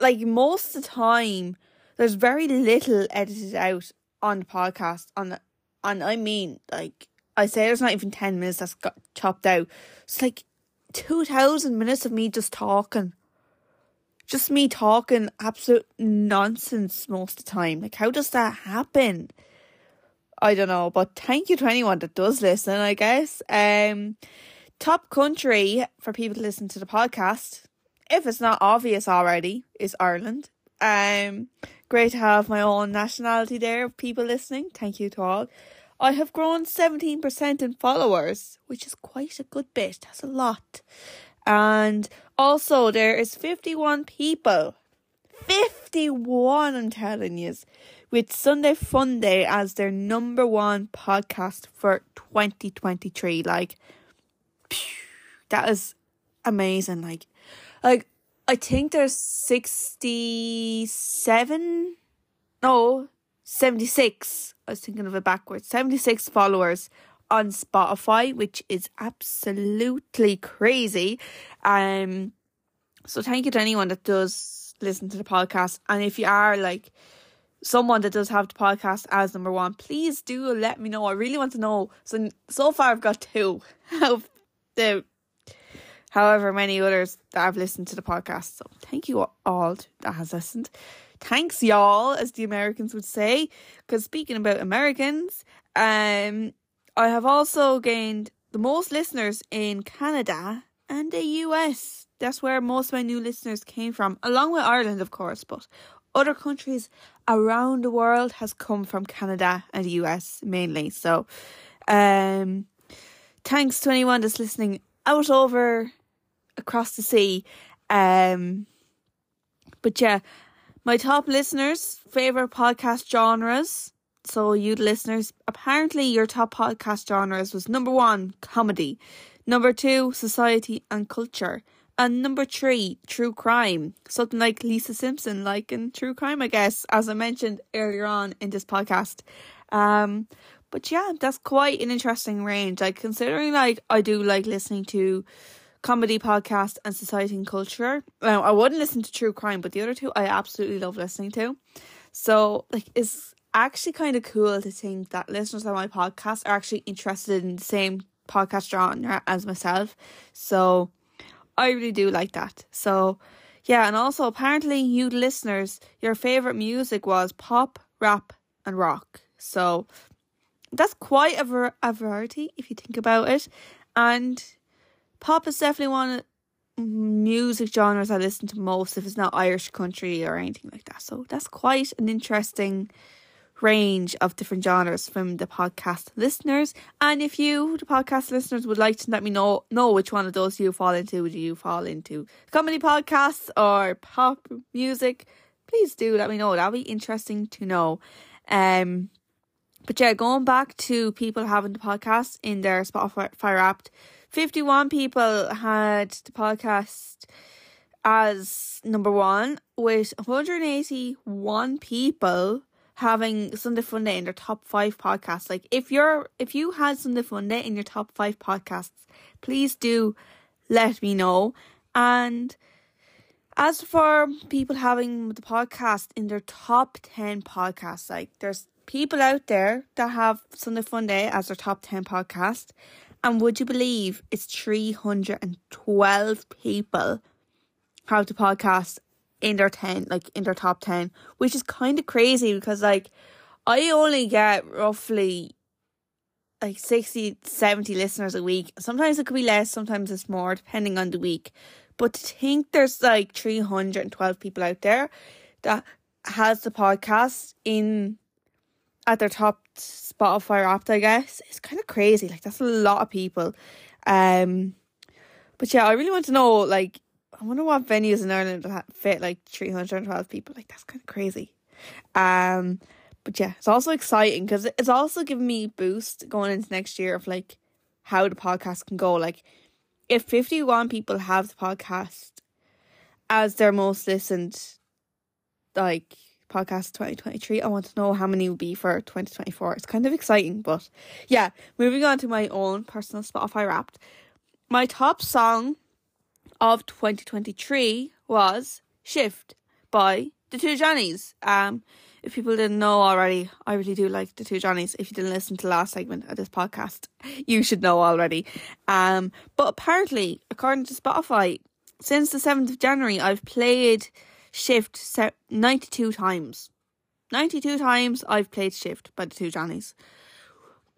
like most of the time, there's very little edited out on the podcast. On, and I mean, like, I say there's not even 10 minutes that's got chopped out. It's like 2,000 minutes of me just talking just me talking absolute nonsense most of the time. Like, how does that happen? I don't know, but thank you to anyone that does listen, I guess. Um, top country for people to listen to the podcast. if it's not obvious already, is Ireland. Um, great to have my own nationality there of people listening. Thank you to all. I have grown 17% in followers, which is quite a good bit. That's a lot. And also, there is 51 people. 51, I'm telling you, with Sunday Funday as their number one podcast for 2023. Like, phew, that is amazing. Like, like I think there's 67, no, 76. I was thinking of it backwards. 76 followers on Spotify, which is absolutely crazy. Um, so thank you to anyone that does listen to the podcast. And if you are like someone that does have the podcast as number one, please do let me know. I really want to know. So so far I've got two of the however many others that I've listened to the podcast. So thank you all that has listened. Thanks y'all, as the Americans would say. Because speaking about Americans, um, I have also gained the most listeners in Canada and the US. That's where most of my new listeners came from, along with Ireland, of course. But other countries around the world has come from Canada and the US mainly. So, um, thanks to anyone that's listening out over across the sea. Um, but yeah, my top listeners' favorite podcast genres. So, you listeners, apparently your top podcast genres was number one, comedy, number two, society and culture, and number three, true crime. Something like Lisa Simpson, like in true crime, I guess, as I mentioned earlier on in this podcast. Um, but yeah, that's quite an interesting range. Like considering like I do like listening to comedy podcast and society and culture. Now, I wouldn't listen to true crime, but the other two I absolutely love listening to. So like it's actually kind of cool to think that listeners of my podcast are actually interested in the same podcast genre as myself. So I really do like that. So yeah, and also apparently you listeners, your favorite music was pop, rap, and rock. So that's quite a, ver- a variety if you think about it. And pop is definitely one of music genres I listen to most if it's not Irish country or anything like that. So that's quite an interesting range of different genres from the podcast listeners. And if you, the podcast listeners, would like to let me know know which one of those you fall into, do you fall into comedy podcasts or pop music? Please do let me know. That'll be interesting to know. Um, but yeah, going back to people having the podcast in their Spotify app, 51 people had the podcast as number one, with 181 people having Sunday Funday in their top five podcasts. Like if you're if you had Sunday Funday in your top five podcasts, please do let me know. And as for people having the podcast in their top ten podcasts, like there's people out there that have Sunday Funday as their top ten podcast. And would you believe it's 312 people have the podcast in their 10 like in their top 10 which is kind of crazy because like i only get roughly like 60 70 listeners a week. Sometimes it could be less sometimes it's more depending on the week. But to think there's like 312 people out there that has the podcast in at their top spotify app i guess it's kind of crazy. Like that's a lot of people. Um but yeah i really want to know like I wonder what venues in Ireland fit like 312 people. Like, that's kind of crazy. Um, but yeah, it's also exciting because it's also giving me boost going into next year of like how the podcast can go. Like, if 51 people have the podcast as their most listened, like, podcast 2023, I want to know how many will be for 2024. It's kind of exciting, but yeah, moving on to my own personal Spotify wrapped. My top song of 2023 was Shift by the Two Johnnies. Um, if people didn't know already, I really do like the Two Johnnies. If you didn't listen to the last segment of this podcast, you should know already. Um, but apparently, according to Spotify, since the 7th of January, I've played Shift 92 times. 92 times I've played Shift by the Two Johnnies.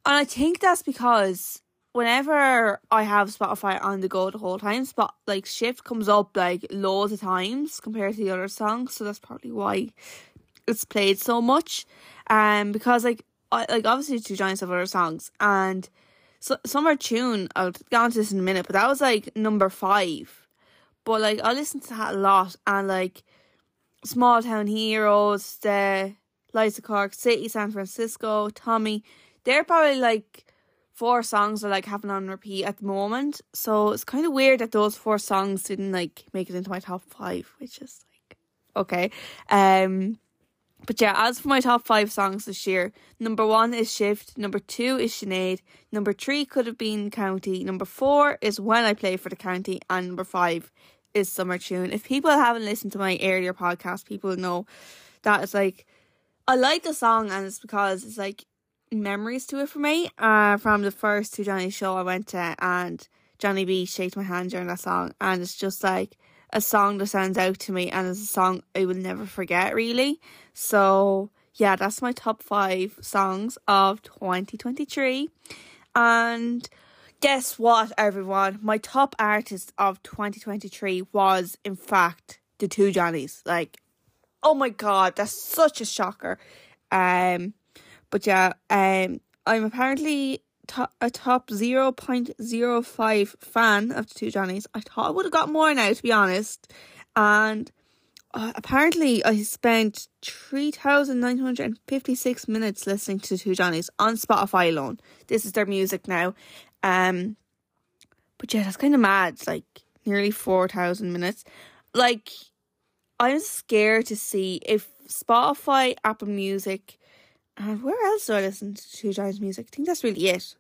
And I think that's because whenever I have Spotify on the go the whole time, spot like shift comes up like loads of times compared to the other songs, so that's probably why it's played so much. Um, because like I, like obviously two Johnnies of other songs and so summer tune I'll get on to this in a minute, but that was like number five. But like I listened to that a lot and like Small Town Heroes, the Lights of Cork City, San Francisco, Tommy, they're probably like four songs are like having on repeat at the moment. So it's kind of weird that those four songs didn't like make it into my top five, which is like okay. Um but yeah, as for my top five songs this year, number one is Shift, number two is Sinead, number three could have been County, number four is When I Play for the County, and number five is Summer Tune. If people haven't listened to my earlier podcast, people know that it's like I like the song and it's because it's like memories to it for me. Uh from the first two Johnny show I went to and Johnny B shaked my hand during that song and it's just like a song that stands out to me and it's a song I will never forget really. So yeah, that's my top five songs of 2023. And guess what, everyone? My top artist of 2023 was, in fact, the two Johnnies. Like, oh my god, that's such a shocker. Um, but yeah, um, I'm apparently top, a top 0.05 fan of the two Johnnies. I thought I would have got more now, to be honest. And uh, apparently, I spent 3,956 minutes listening to the two Johnnies on Spotify alone. This is their music now. Um, but yeah, that's kind of mad. It's like nearly 4,000 minutes. Like, I'm scared to see if Spotify, Apple Music, and where else do I listen to Two Johnnies music? I think that's really it.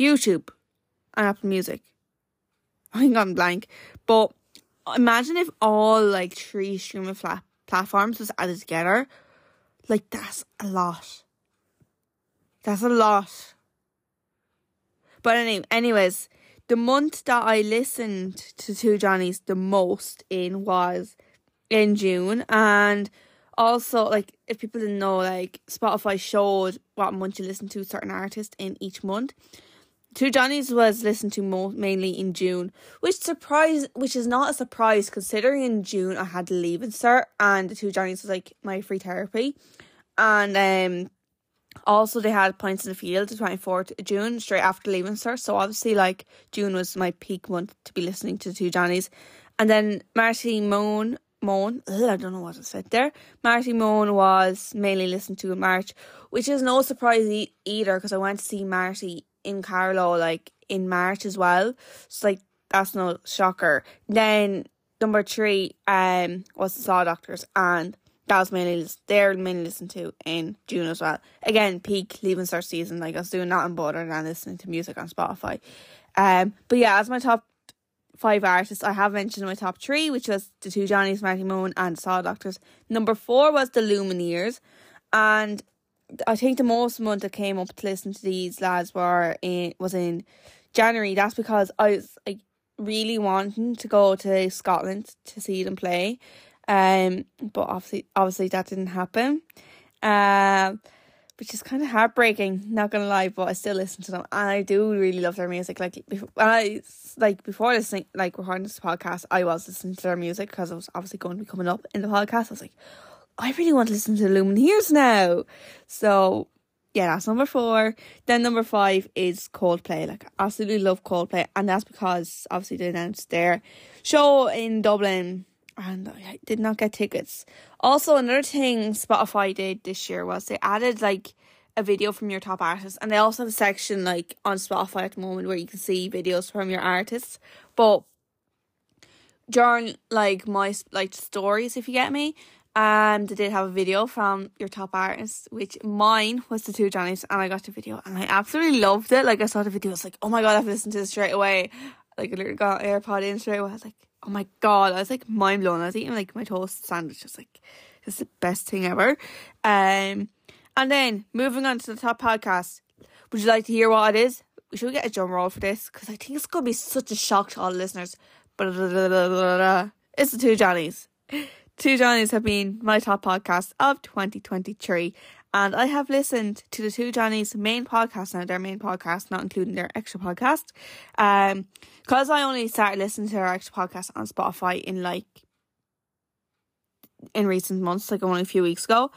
YouTube and Apple Music. I think I'm blank. But imagine if all like three streaming flat platforms was added together. Like that's a lot. That's a lot. But anyway, anyways, the month that I listened to Two Johnnies the most in was in June and also like if people didn't know like Spotify showed what month you listen to certain artists in each month. Two Johnnies was listened to mo- mainly in June, which surprise, which is not a surprise considering in June I had to leave and start, and the Two Johnnies was like my free therapy, and um, also they had Points in the Field the twenty fourth June straight after leaving cert. So obviously like June was my peak month to be listening to the Two Johnnies, and then Marty Mone Mone. I don't know what I said there. Marty Mone was mainly listened to in March, which is no surprise e- either because I went to see Marty in Carlow like in March as well. So like that's no shocker. Then number three um was the Saw Doctors and that was mainly they're mainly listened to in June as well. Again, peak leaving cert season, like I was doing nothing better than listening to music on Spotify. Um but yeah, as my top five artists, I have mentioned in my top three, which was the two Johnnies, Marty Mone, and Saw Doctors. Number four was the Lumineers and I think the most month I came up to listen to these lads were in was in January. That's because I was like really wanting to go to Scotland to see them play. Um, but obviously, obviously that didn't happen. Um, which is kind of heartbreaking. Not gonna lie, but I still listen to them, and I do really love their music. Like, before, I like before listening, like recording this podcast, I was listening to their music because I was obviously going to be coming up in the podcast. I was like, I really want to listen to the Lumineers now. So yeah, that's number four. Then number five is Coldplay. Like I absolutely love Coldplay, and that's because obviously they announced their show in Dublin, and I did not get tickets. Also, another thing Spotify did this year was they added like a video from your top artists, and they also have a section like on Spotify at the moment where you can see videos from your artists. But during like my like stories, if you get me, um, they did have a video from your top artists, which mine was the two Johnnies, and I got the video and I absolutely loved it. Like I saw the video, I was like, oh my god, I've listened to this straight away. Like I got AirPod in straight away. I was like, oh my god, I was like mind blown. I was eating like my toast sandwich, just like it's the best thing ever. Um, and then moving on to the top podcast. Would you like to hear what it is? We should get a drum roll for this because I think it's gonna be such a shock to all the listeners. It's the two Johnnies. Two Johnnies have been my top podcast of 2023. And I have listened to the two Johnny's main podcast now, their main podcast, not including their extra podcast. Um, because I only started listening to their extra podcast on Spotify in like in recent months, like only a few weeks ago.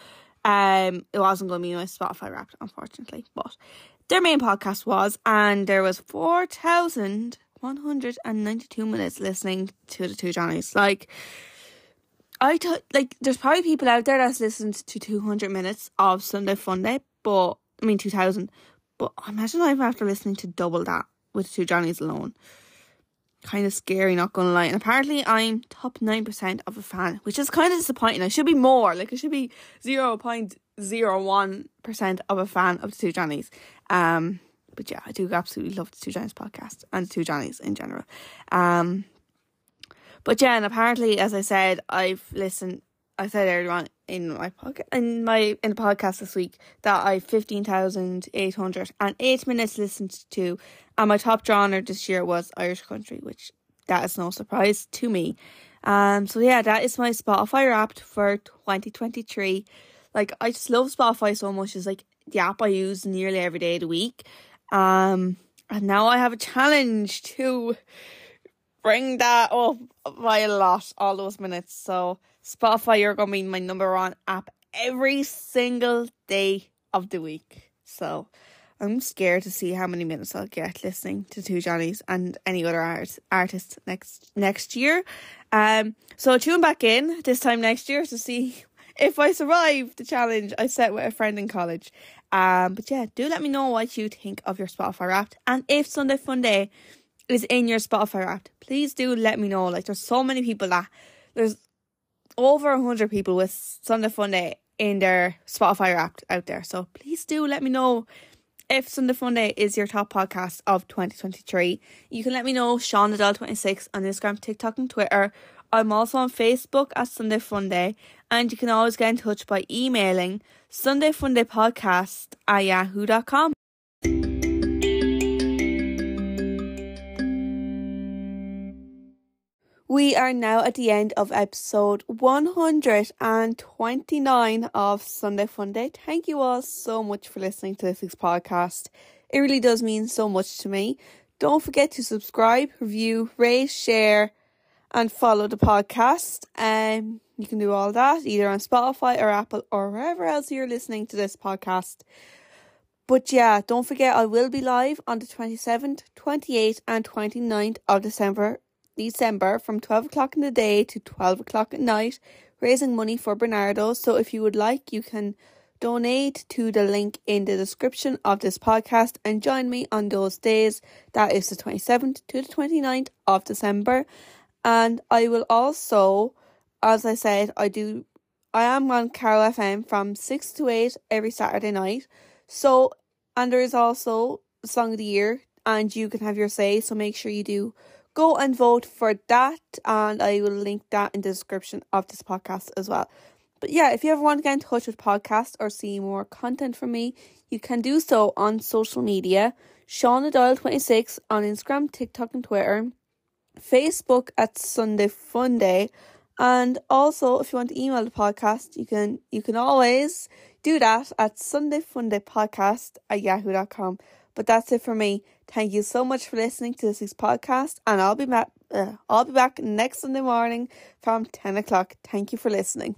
Um, it wasn't going to be my Spotify Wrapped, unfortunately, but their main podcast was, and there was four thousand one hundred and ninety-two minutes listening to the two Johnnies. Like, I thought, like, there's probably people out there that's listened to two hundred minutes of Sunday Funday, but I mean two thousand. But imagine I'm after listening to double that with two Johnnies alone kind of scary, not gonna lie. And apparently, I'm top 9% of a fan, which is kind of disappointing. I should be more, like, I should be 0.01% of a fan of the Two Johnnies. Um, but yeah, I do absolutely love the Two Johnnies podcast and the Two Johnnies in general. Um, but yeah, and apparently, as I said, I've listened. I said earlier on in my podcast in my in the podcast this week that I fifteen thousand eight hundred and eight minutes listened to, and my top genre this year was Irish country, which that is no surprise to me. Um, so yeah, that is my Spotify Wrapped for twenty twenty three. Like I just love Spotify so much. It's like the app I use nearly every day of the week. Um, and now I have a challenge to bring that up by a lot, all those minutes. So Spotify, you're gonna be my number one app every single day of the week. So I'm scared to see how many minutes I'll get listening to Two Johnnies and any other art artists next next year. Um, so tune back in this time next year to see if I survive the challenge I set with a friend in college. Um, but yeah, do let me know what you think of your Spotify Wrapped and if Sunday Funday is in your Spotify Wrapped. Please do let me know. Like there's so many people that there's over hundred people with Sunday Funday in their Spotify Wrapped out there. So please do let me know if Sunday Funday is your top podcast of 2023. You can let me know Shauna Doyle 26 on Instagram, TikTok, and Twitter. I'm also on Facebook at Sunday Funday, and you can always get in touch by emailing Sunday Funday Podcast at yahoo.com. We are now at the end of episode 129 of Sunday Funday. Thank you all so much for listening to this week's podcast. It really does mean so much to me. Don't forget to subscribe, review, rate, share, and follow the podcast. Um, you can do all that either on Spotify or Apple or wherever else you're listening to this podcast. But yeah, don't forget I will be live on the 27th, 28th, and 29th of December December from 12 o'clock in the day to 12 o'clock at night, raising money for Bernardo. So if you would like, you can donate to the link in the description of this podcast and join me on those days. That is the 27th to the 29th of December. And I will also, as I said, I do, I am on Carlow FM from 6 to 8 every Saturday night. So, and there is also Song of the Year, and you can have your say. So make sure you do go and vote for that, and I will link that in the description of this podcast as well. But yeah, if you ever want to get in touch with podcast or see more content from me, you can do so on social media. Shauna Doyle 26 on Instagram, TikTok, and Twitter. Facebook at Sunday Funday. And also if you want to email the podcast, you can you can always do that at sundayfundaypodcast at yahoo.com. But that's it for me. Thank you so much for listening to this week's podcast, and I'll be back. Uh, I'll be back next Sunday morning from ten o'clock. Thank you for listening.